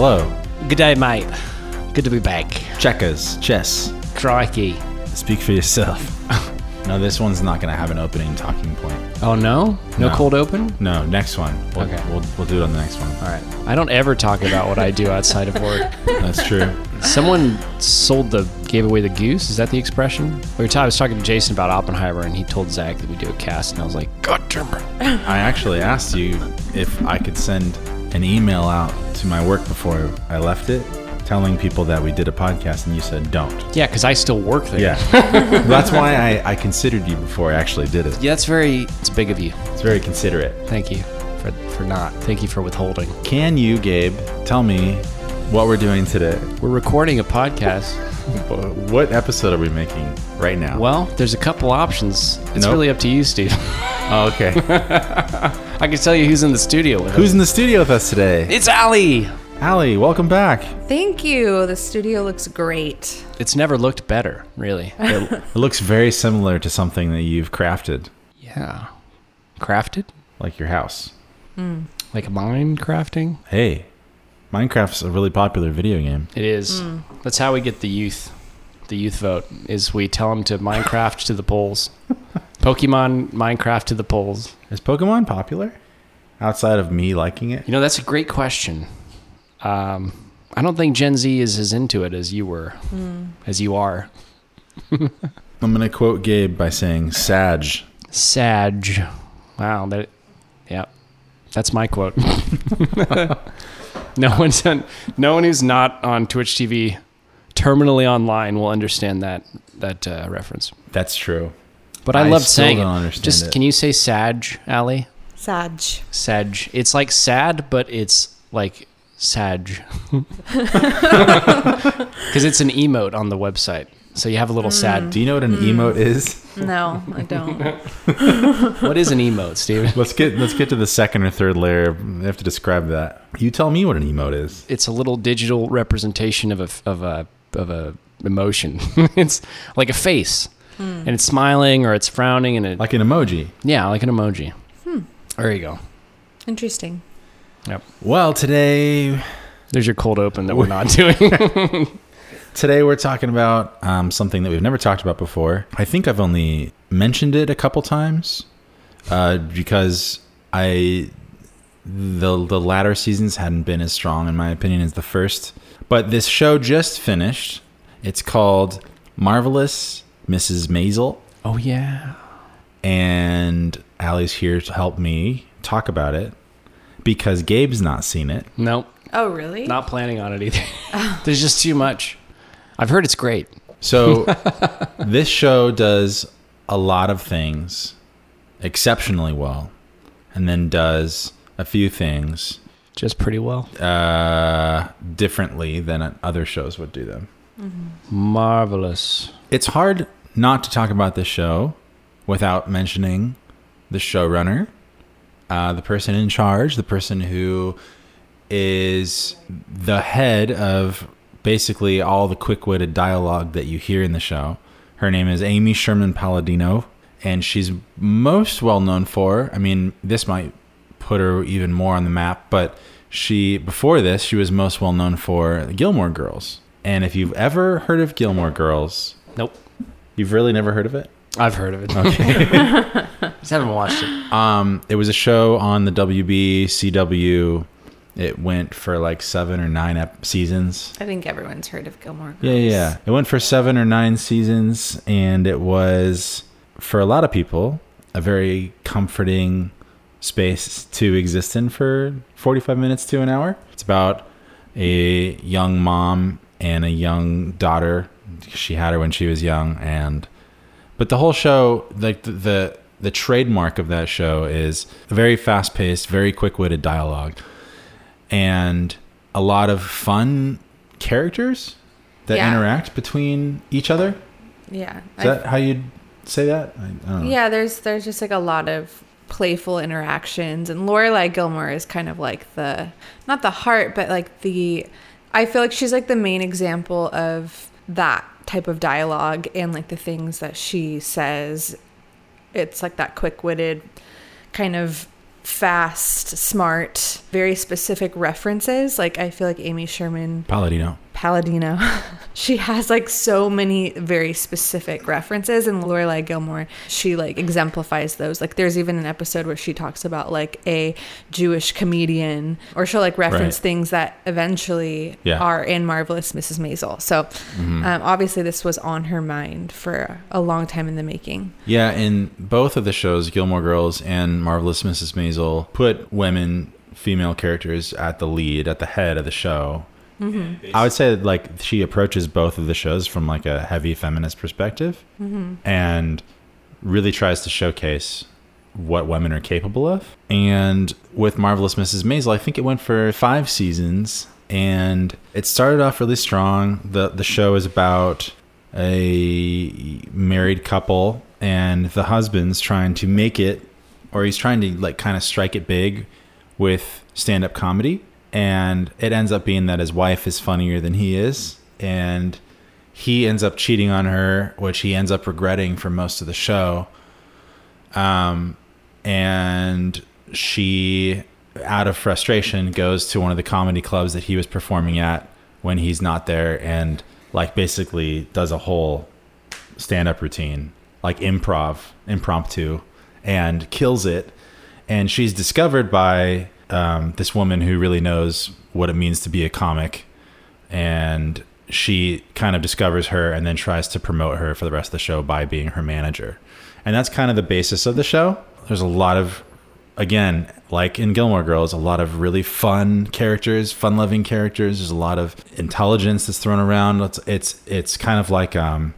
Hello. Good day, mate. Good to be back. Checkers. Chess. Crikey. Speak for yourself. no, this one's not going to have an opening talking point. Oh no? No, No. cold open? No, next one. We'll, Okay. We'll, we'll do it on the next one. All right. I don't ever talk about what I do outside of work. That's true. Someone sold the gave away the goose. Is that the expression? We were ta- I was talking to Jason about Oppenheimer, and he told Zach that we do a cast, and I was like, God damn it. I actually asked you if I could send an email out to my work before I left it, telling people that we did a podcast, and you said don't. Yeah, because I still work there. Yeah. That's why I, I considered you before I actually did it. Yeah, that's very. It's big of you. It's very considerate. Thank you for for not. Thank you for withholding. Can you, Gabe, tell me what we're doing today? We're recording a podcast. What episode are we making right now? Well, there's a couple options. It's Nope. really up to you, Steve. Oh, okay. I can tell you who's in the studio with Who's us. in the studio with us today? It's Allie. Allie, welcome back. Thank you. The studio looks great. It's never looked better, really. It looks very similar to something that you've crafted, yeah. Crafted? like your house. Hmm. Like mine crafting? Hey, Minecraft's a really popular video game. It is. Hmm. That's how we get the youth. The youth vote is we tell them to Minecraft to the polls. Pokemon Minecraft to the polls. Is Pokemon popular? Outside of me liking it? You know, that's a great question. Um, I don't think Gen Z is as into it as you were, as you are. I'm going to quote Gabe by saying, Sag. Sag. Wow. That. Yeah. That's my quote. no one's on, no one who's not on Twitch TV, terminally online, will understand that that uh, reference. That's true. But I, I loved still saying don't it. understand Just it. can you say Sag, Ali? Sag. Sag. It's like sad, but it's like Sag. Because it's an emote on the website. So you have a little sad. Mm. Do you know what an mm. emote is? No, I don't. What is an emote, Steven? Let's get let's get to the second or third layer. I have to describe that. You tell me what an emote is. It's a little digital representation of a of a of a emotion. it's like a face, and it's smiling or it's frowning, and it Like an emoji. yeah, like an emoji. There you go. Interesting. Yep. Well, today There's your cold open that we're not doing. Today we're talking about um, something that we've never talked about before. I think I've only mentioned it a couple times uh, because I the the latter seasons hadn't been as strong in my opinion as the first. But this show just finished. It's called Marvelous Mrs. Maisel, oh yeah. and Allie's here to help me talk about it because Gabe's not seen it. Nope. Oh, really? Not planning on it either. There's just too much. I've heard it's great. So this show does a lot of things exceptionally well, and then does a few things Just pretty well. uh, differently than other shows would do them. Marvelous. It's hard not to talk about this show without mentioning the showrunner, uh, the person in charge, the person who is the head of basically all the quick-witted dialogue that you hear in the show. Her name is Amy Sherman Palladino, and she's most well known for. I mean, this might put her even more on the map, but she before this she was most well known for Gilmore Girls. And if you've ever heard of Gilmore Girls, Nope. You've really never heard of it. I've heard of it. Okay. Just haven't watched it. um, it was a show on the WB CW. It went for like seven or nine ep- seasons. I think everyone's heard of Gilmore Girls. Yeah, yeah, yeah. It went for seven or nine seasons, and it was for a lot of people a very comforting space to exist in for 45 minutes to an hour. It's about a young mom and a young daughter. She had her when she was young, and but the whole show, like the the, the trademark of that show is very fast paced, very quick witted dialogue, and a lot of fun characters that Yeah. interact between each other. Yeah. Is that how you'd say that? I, I don't know. yeah, there's there's just like a lot of playful interactions and Lorelai Gilmore is kind of like the not the heart but like the I feel like she's like the main example of that type of dialogue and like the things that she says it's like that quick-witted kind of fast, smart, very specific references. Like I feel like Amy Sherman Palladino. Palladino. she has like so many very specific references and Lorelai Gilmore, she like exemplifies those. Like there's even an episode where she talks about like a Jewish comedian or she'll like reference Right. things that eventually Yeah. are in Marvelous Mrs. Maisel. So Mm-hmm. um, obviously this was on her mind for a long time in the making. Yeah, in both of the shows, Gilmore Girls and Marvelous Mrs. Maisel put women, female characters at the lead, at the head of the show. Mm-hmm. I would say that, like she approaches both of the shows from like a heavy feminist perspective, mm-hmm. and really tries to showcase what women are capable of. And with Marvelous Mrs. Maisel, I think it went for five seasons, and it started off really strong. the The show is about a married couple, and the husband's trying to make it, or he's trying to like kind of strike it big with stand up comedy. And it ends up being that his wife is funnier than he is, and he ends up cheating on her, which he ends up regretting for most of the show. Um, and she, out of frustration, goes to one of the comedy clubs that he was performing at when he's not there, and like basically does a whole stand-up routine, like improv, impromptu, and kills it. And she's discovered by um, this woman who really knows what it means to be a comic, and she kind of discovers her and then tries to promote her for the rest of the show by being her manager. And that's kind of the basis of the show. There's a lot of, again, like in Gilmore Girls, a lot of really fun characters, fun-loving characters. There's a lot of intelligence that's thrown around. It's it's, it's kind of like um,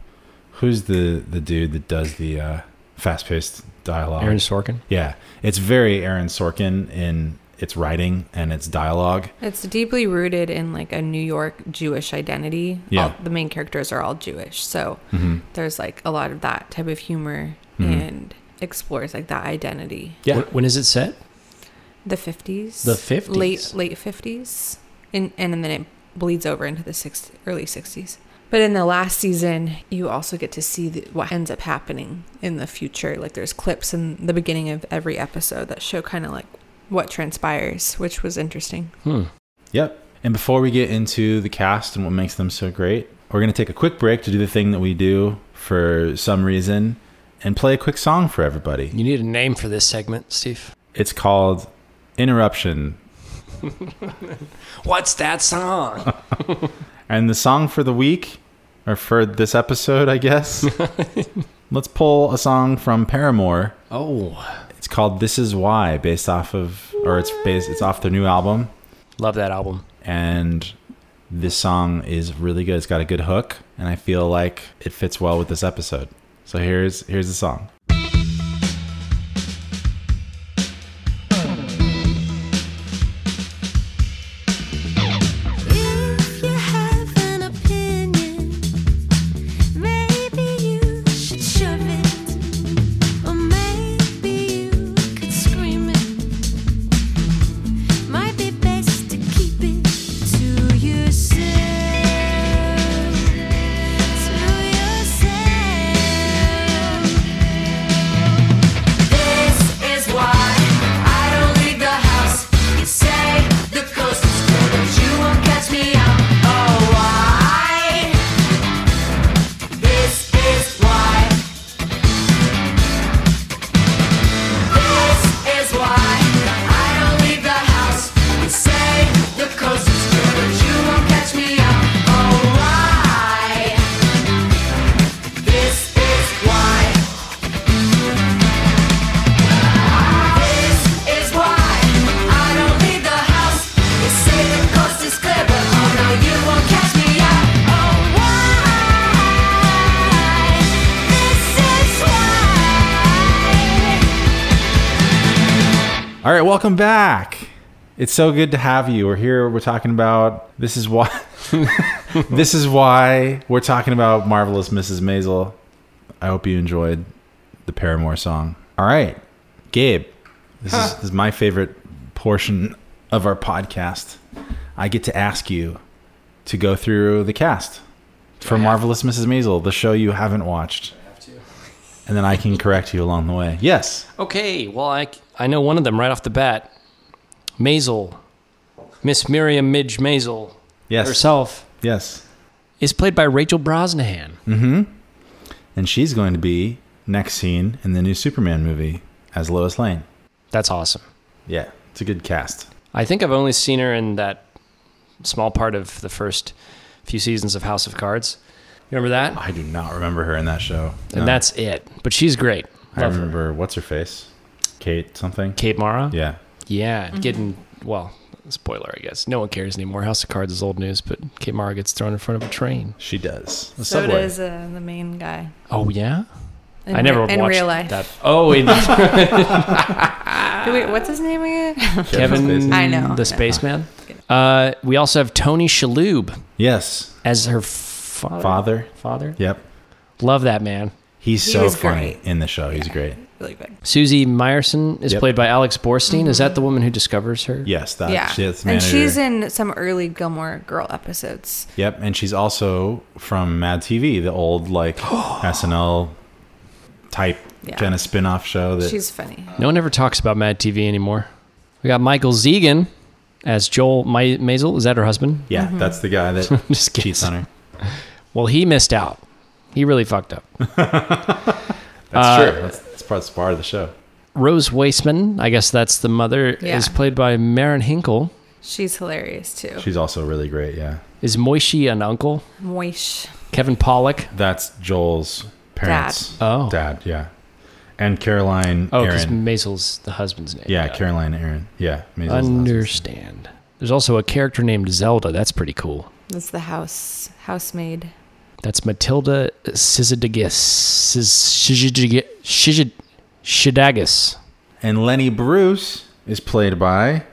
who's the the dude that does the uh, fast-paced dialogue? Aaron Sorkin. Yeah, it's very Aaron Sorkin in its writing and its dialogue. It's deeply rooted in like a New York Jewish identity. Yeah. All, the main characters are all Jewish. So hmm there's like a lot of that type of humor Mhm. and explores like that identity. Yeah, Wh- When is it set? The 50s. The 50s. Late late 50s. And and then it bleeds over into the 60, early 60s. But in the last season, you also get to see the, what ends up happening in the future. Like there's clips in the beginning of every episode that show kind of like what transpires, which was interesting. Hmm. Yep. And before we get into the cast and what makes them so great, we're going to take a quick break to do the thing that we do for some reason and play a quick song for everybody. You need a name for this segment, Steve. It's called Interruption. What's that song? And the song for the week, or for this episode, I guess, let's pull a song from Paramore. oh, It's called This Is Why, based off of, or it's based, it's off their new album. love that album. and this song is really good. It's got a good hook, and I feel like it fits well with this episode. So here's here's the song. Right, welcome back. It's so good to have you. We're here. We're talking about this is why. this is why we're talking about marvelous Mrs. Maisel. I hope you enjoyed the Paramore song. All right, Gabe. This is, this is my favorite portion of our podcast. I get to ask you to go through the cast for Marvelous Mrs. Maisel, the show you haven't watched. And then I can correct you along the way. Yes. Okay, well, I, I know one of them right off the bat. Maisel, Miss Miriam Midge Maisel Yes. herself, Yes. is played by Rachel Brosnahan. Mm-hmm. And she's going to be next scene in the new Superman movie as Lois Lane. That's awesome. Yeah, it's a good cast. I think I've only seen her in that small part of the first few seasons of House of Cards. You remember that? I do not remember her in that show. And No. that's it. But she's great. I Love her. remember what's her face, Kate something. Kate Mara. Yeah. Yeah, getting well. Spoiler, I guess. No one cares anymore. House of Cards is old news, but Kate Mara gets thrown in front of a train. She does. The so subway. does uh, the main guy. Oh yeah, In I never re- in watched real life. that. Oh, in Do we- what's his name again? Kevin, I know, I know. the spaceman. Uh, we also have Tony Shalhoub Yes. as her father. Father. Father. Yep. Love that man. He's He so funny great. in the show. He's great. Really good. Susie Myerson is Yep. played by Alex Borstein. Is that the woman who discovers her? Yes, that. yeah. She's and she's in some early Gilmore Girl episodes. Yep, and she's also from Mad TV, the old like SNL type Yeah. kind of spin-off show that She's funny. No one ever talks about Mad TV anymore. We got Michael Zegan as Joel Ma- Maisel. Is that her husband? Yeah, Mm-hmm. that's the guy that Just kidding. cheats on her. Well, he missed out. He really fucked up. That's Uh, true. That's, that's part, that's part of the show. Rose Weissman, I guess that's the mother, Yeah. is played by Marin Hinkle. She's hilarious too. She's also really great. Yeah, Is Moishe an uncle? Moish. Kevin Pollak. that's Joel's parents. Oh. dad. Yeah, and Caroline Oh, because Aaron. Maisel's the husband's name. Yeah, Got it. Caroline Aaron. Yeah, Maisel's the. Understand. There's also a character named Zelda. That's pretty cool. That's the house housemaid. That's Matilda Szydagis. Szydagis. And Lenny Bruce is played by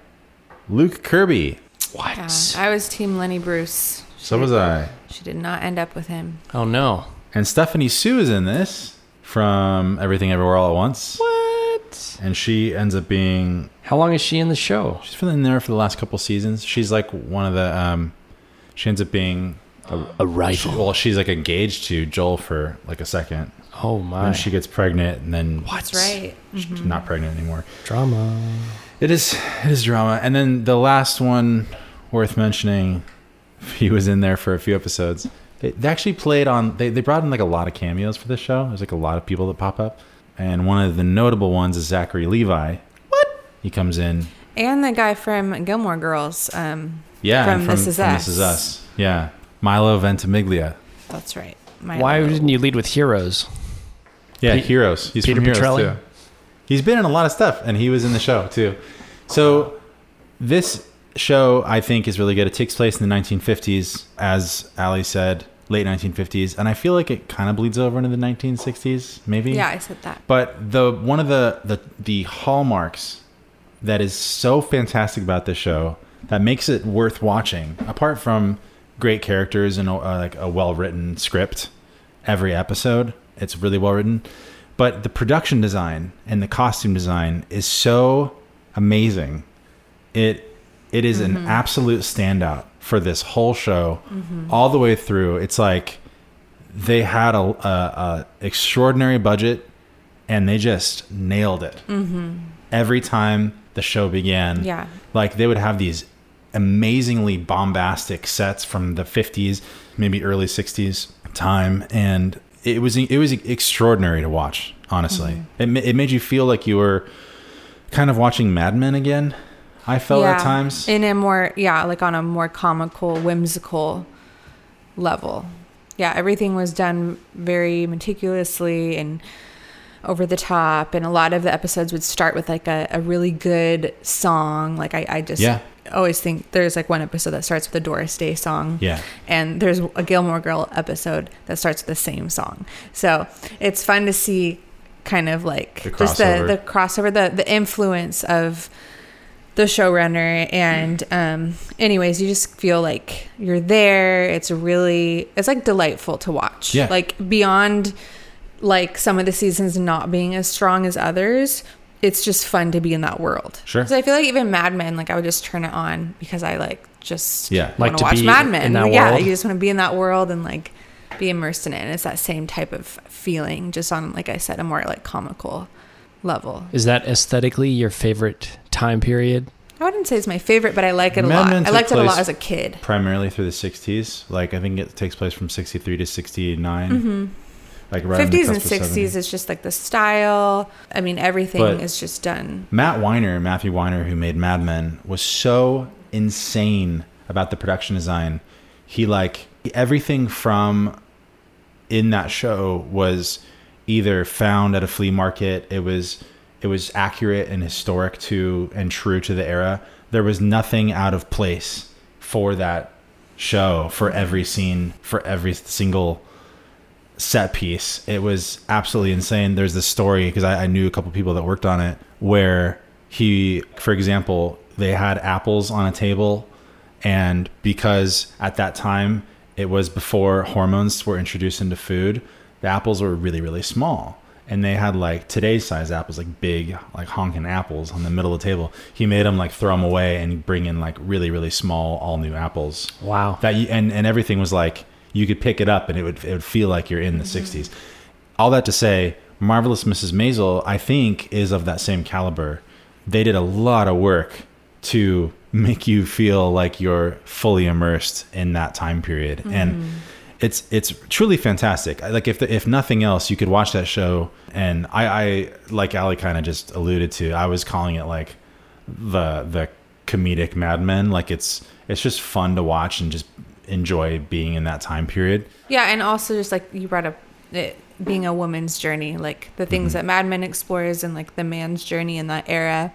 Luke Kirby. What? Yeah. I was Team Lenny Bruce. So was I. She did not end up with him. oh, no. And Stephanie Hsu is in this from Everything Everywhere All at Once. What? And she ends up being How long is she in the show? she's been in there for the last couple seasons. She's like one of the um she ends up being A she, rifle. well, she's like engaged to Joel for like a second. Oh, my. And she gets pregnant and then what's right. she's not pregnant anymore. Drama. It is it is drama. And then the last one worth mentioning, he was in there for a few episodes. They, they actually played on they, they brought in like a lot of cameos for this show. There's like a lot of people that pop up. And one of the notable ones is Zachary Levi. What? He comes in. And the guy from Gilmore Girls. Um, Yeah, From and This Is Us. This Is Us. Yeah. Milo Ventimiglia. that's right. My Why didn't you lead with heroes? Yeah, Pete- Heroes. He's Peter from Heroes Petrelli? too. He's been in a lot of stuff, and he was in the show too. So this show, I think, is really good. It takes place in the 1950s, as Ali said, late 1950s, and I feel like it kind of bleeds over into the 1960s, maybe. Yeah, I said that. But the one of the the the hallmarks that is so fantastic about this show that makes it worth watching, apart from great characters and uh, like a well written script, every episode it's really well written, but the production design and the costume design is so amazing. It it is an mm-hmm. absolute standout for this whole show, mm-hmm. all the way through. It's like they had a, a, a extraordinary budget and they just nailed it mm-hmm. every time the show began Yeah. like they would have these amazingly bombastic sets from the 50s maybe early 60s time and it was it was extraordinary to watch honestly mm-hmm. it, ma- it made you feel like you were kind of watching mad men again i felt at times in a more yeah, like on a more comical, whimsical level. Yeah, everything was done very meticulously and over the top, and a lot of the episodes would start with like a, a really good song. Like I, I just Yeah. Always think there's like one episode that starts with a Doris Day song. Yeah. And there's a Gilmore Girl episode that starts with the same song. So it's fun to see kind of like The just the, crossover. the crossover, the, the influence of the showrunner and um anyways you just feel like you're there it's really it's like delightful to watch Yeah. like beyond like some of the seasons not being as strong as others it's just fun to be in that world Sure. because i feel like even mad men like i would just turn it on because i like just Yeah. Like want to to watch be mad in men that yeah world? you just want to be in that world and like be immersed in it. And it's that same type of feeling, just on, like I said, a more like comical level. Is that aesthetically your favorite time period? I wouldn't say it's my favorite, but I like it a Mad lot. Men I took liked it a lot as a kid. Primarily through the 60s. Like, I think it takes place from 63 to 69. Mm-hmm. Like, right on the 50s and 60s 70. is just like the style. I mean, everything But- is just done. Matt Weiner, Matthew Weiner, who made Mad Men, was so insane about the production design. He like everything from in that show was either found at a flea market. It was it was accurate and historic to and true to the era. There was nothing out of place for that show, for every scene, for every single set piece. It was absolutely insane. There's this story because I, I knew a couple people that worked on it where he, for example, they had apples on a table, and because at that time it was before hormones were introduced into food, the apples were really really small. And they had like today's size apples, like big, like honking apples on the middle of the table. He made them like throw them away and bring in like really, really small, all new apples Wow. that you, and and everything was like you could pick it up and it would it would feel like you're in the mm-hmm. 60s all that to say marvelous mrs maisel i think is of that same caliber. They did a lot of work to make you feel like you're fully immersed in that time period. And mm-hmm. it's it's truly fantastic. Like if the, if nothing else you could watch that show. And i i like ali kind of just alluded to i was calling it like the the comedic Mad Men. Like it's it's just fun to watch and just enjoy being in that time period. Yeah, and also just like you brought up it being a woman's journey, like the things Mm-hmm. that Mad Men explores and like the man's journey in that era.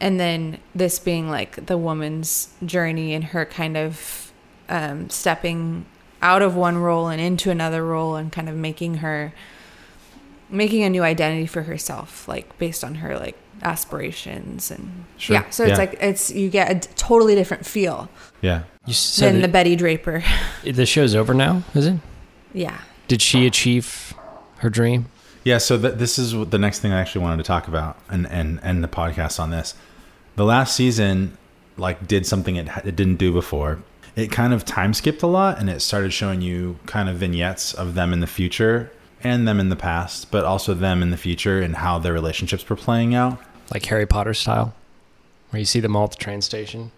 And then this being like the woman's journey and her kind of um, stepping out of one role and into another role and kind of making her making a new identity for herself, like based on her like aspirations and Sure. yeah. So it's Yeah. like it's you get a totally different feel Yeah. You said than the that Betty Draper. the show's over now, is it? yeah. Did she achieve her dream? Yeah, so th- this is the next thing I actually wanted to talk about and and end the podcast on this. The last season like did something it, it didn't do before. It kind of time skipped a lot and it started showing you kind of vignettes of them in the future and them in the past, but also them in the future and how their relationships were playing out. Like Harry Potter style? Where you see them all at the train station?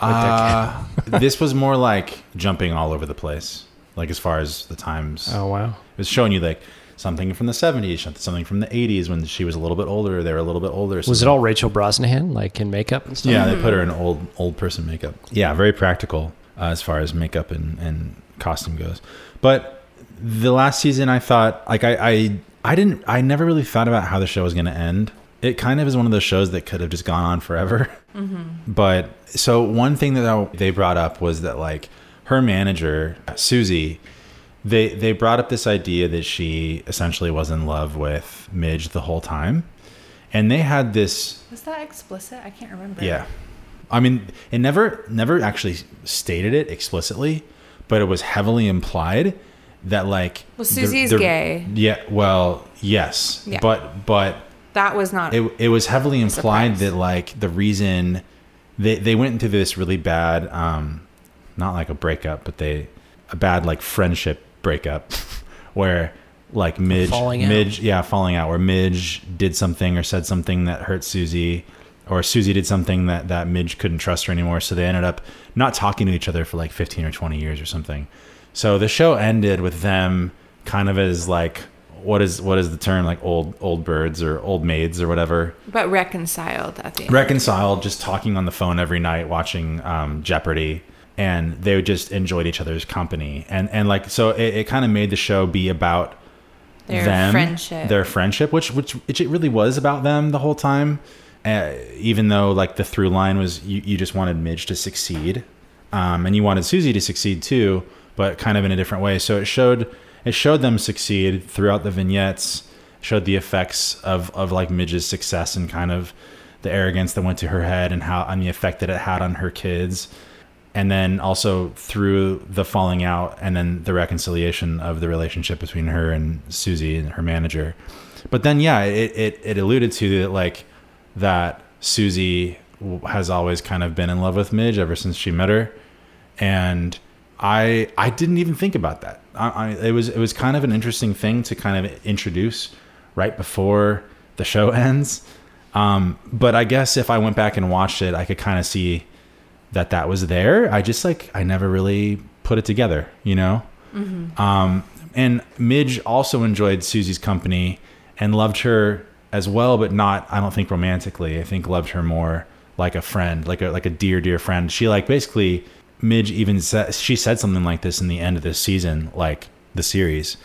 Uh, this was more like jumping all over the place, like as far as the times. Oh, wow. It was showing you like something from the 70s, something from the 80s when she was a little bit older. They were a little bit older. Was it all Rachel Brosnahan, like in makeup and stuff? Yeah, they put her in old old person makeup. Yeah, very practical uh, as far as makeup and, and costume goes. But the last season, I thought like I, I I didn't I never really thought about how the show was going to end. It kind of is one of those shows that could have just gone on forever. Mm-hmm. But so one thing that I- they brought up was that like her manager Susie, they they brought up this idea that she essentially was in love with Midge the whole time, and they had this Was that explicit? I can't remember. yeah. I mean, it never never actually stated it explicitly, but it was heavily implied that like Well, the- Susie's the- gay. Yeah, well, yes. Yeah. But but That was not. it it was heavily implied Surprise. that like the reason they they went into this really bad um not like a breakup, but they a bad like friendship breakup where like Midge falling out. Midge yeah, falling out where Midge did something or said something that hurt Susie or Susie did something that that Midge couldn't trust her anymore, so they ended up not talking to each other for like 15 or 20 years or something. So the show ended with them kind of as like what is what is the term like old old birds or old maids or whatever? But reconciled at the end. reconciled just talking on the phone every night watching um, jeopardy. And they just enjoyed each other's company. And and like so it, it kind of made the show be about Their them friendship. their friendship which which it really was about them the whole time. Uh, even though like the through line was you, you just wanted midge to succeed. Um, and you wanted susie to succeed too but kind of in a different way so it showed it showed them succeed throughout the vignettes showed the effects of of like midge's success and kind of the arrogance that went to her head and how and the effect that it had on her kids and then also through the falling out and then the reconciliation of the relationship between her and Susie and her manager. But then, yeah, it, it, it alluded to that, like, that Susie has always kind of been in love with Midge ever since she met her. And I I didn't even think about that. I, I, it was it was kind of an interesting thing to kind of introduce right before the show ends. Um, but I guess if I went back and watched it, I could kind of see that that was there. I just like I never really put it together, you know. Um, and Midge also enjoyed Susie's company and loved her as well, but not I don't think romantically. I think loved her more like a friend, like a like a dear dear friend. She like basically Midge even said she said something like this in the end of this season, like the series,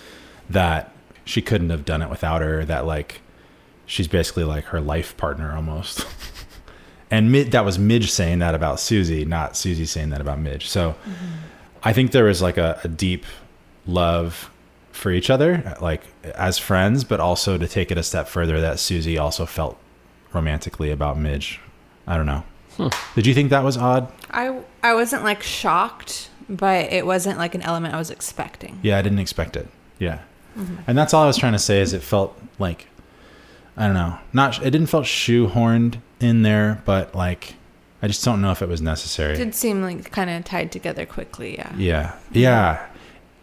that she couldn't have done it without her. That like she's basically like her life partner almost. and Mid, that was Midge saying that about Susie, not Susie saying that about Midge. So I think there was like a, a deep love for each other, like as friends, but also to take it a step further, that Susie also felt romantically about Midge. I don't know. Hmm. Did you think that was odd? I I wasn't like shocked, but it wasn't like an element I was expecting. Yeah, I didn't expect it. Yeah. Mm-hmm. And that's all I was trying to say is it felt like I don't know. Not it didn't felt shoehorned in there, but like I just don't know if it was necessary. It did seem like kind of tied together quickly. Yeah. Yeah. Yeah.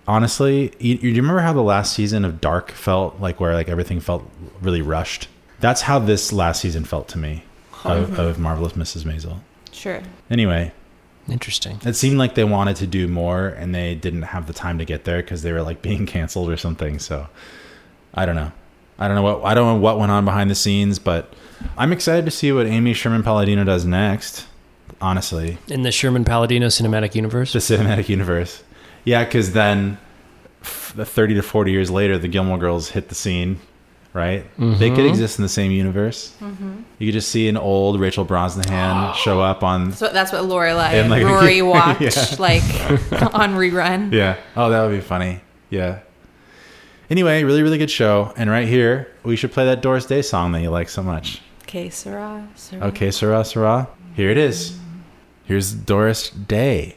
Honestly, you, you remember how the last season of Dark felt like where like everything felt really rushed? That's how this last season felt to me of, mm-hmm. of Marvelous Mrs. Maisel. Sure. Anyway, Interesting. it seemed like they wanted to do more and they didn't have the time to get there because they were like being canceled or something. So I don't know. I don't know what I don't know what went on behind the scenes, but I'm excited to see what Amy Sherman Palladino does next. Honestly, In the Sherman Palladino cinematic universe. the cinematic universe. Yeah, because then f- the 30 to 40 years later, the Gilmore Girls hit the scene, right? Mm-hmm. They could exist in the same universe. Mm-hmm. You could just see an old Rachel Brosnahan show up on. So that's what Lorelai And, and like- Rory watched Yeah. like on rerun. Yeah. Oh, that would be funny. Yeah. Anyway, really, really good show. And right here, we should play that Doris Day song that you like so much. Okay, Sarah. Sarah. Okay, Sarah, Sarah. Here it is. Mm. Here's Doris Day.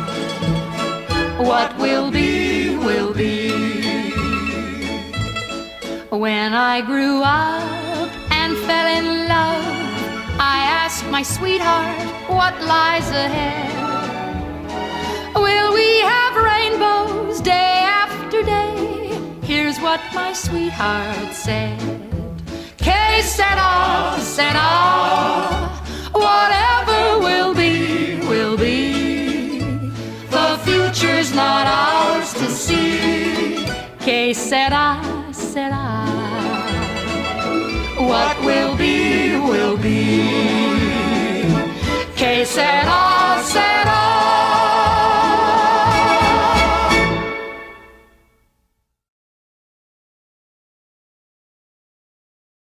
What will be, will be. When I grew up and fell in love, I asked my sweetheart what lies ahead. Will we have rainbows day after day? Here's what my sweetheart said. Que sera, sera. Whatever will be, will be. Future's not ours to see. Que sera, sera. What will be, will be. Que sera.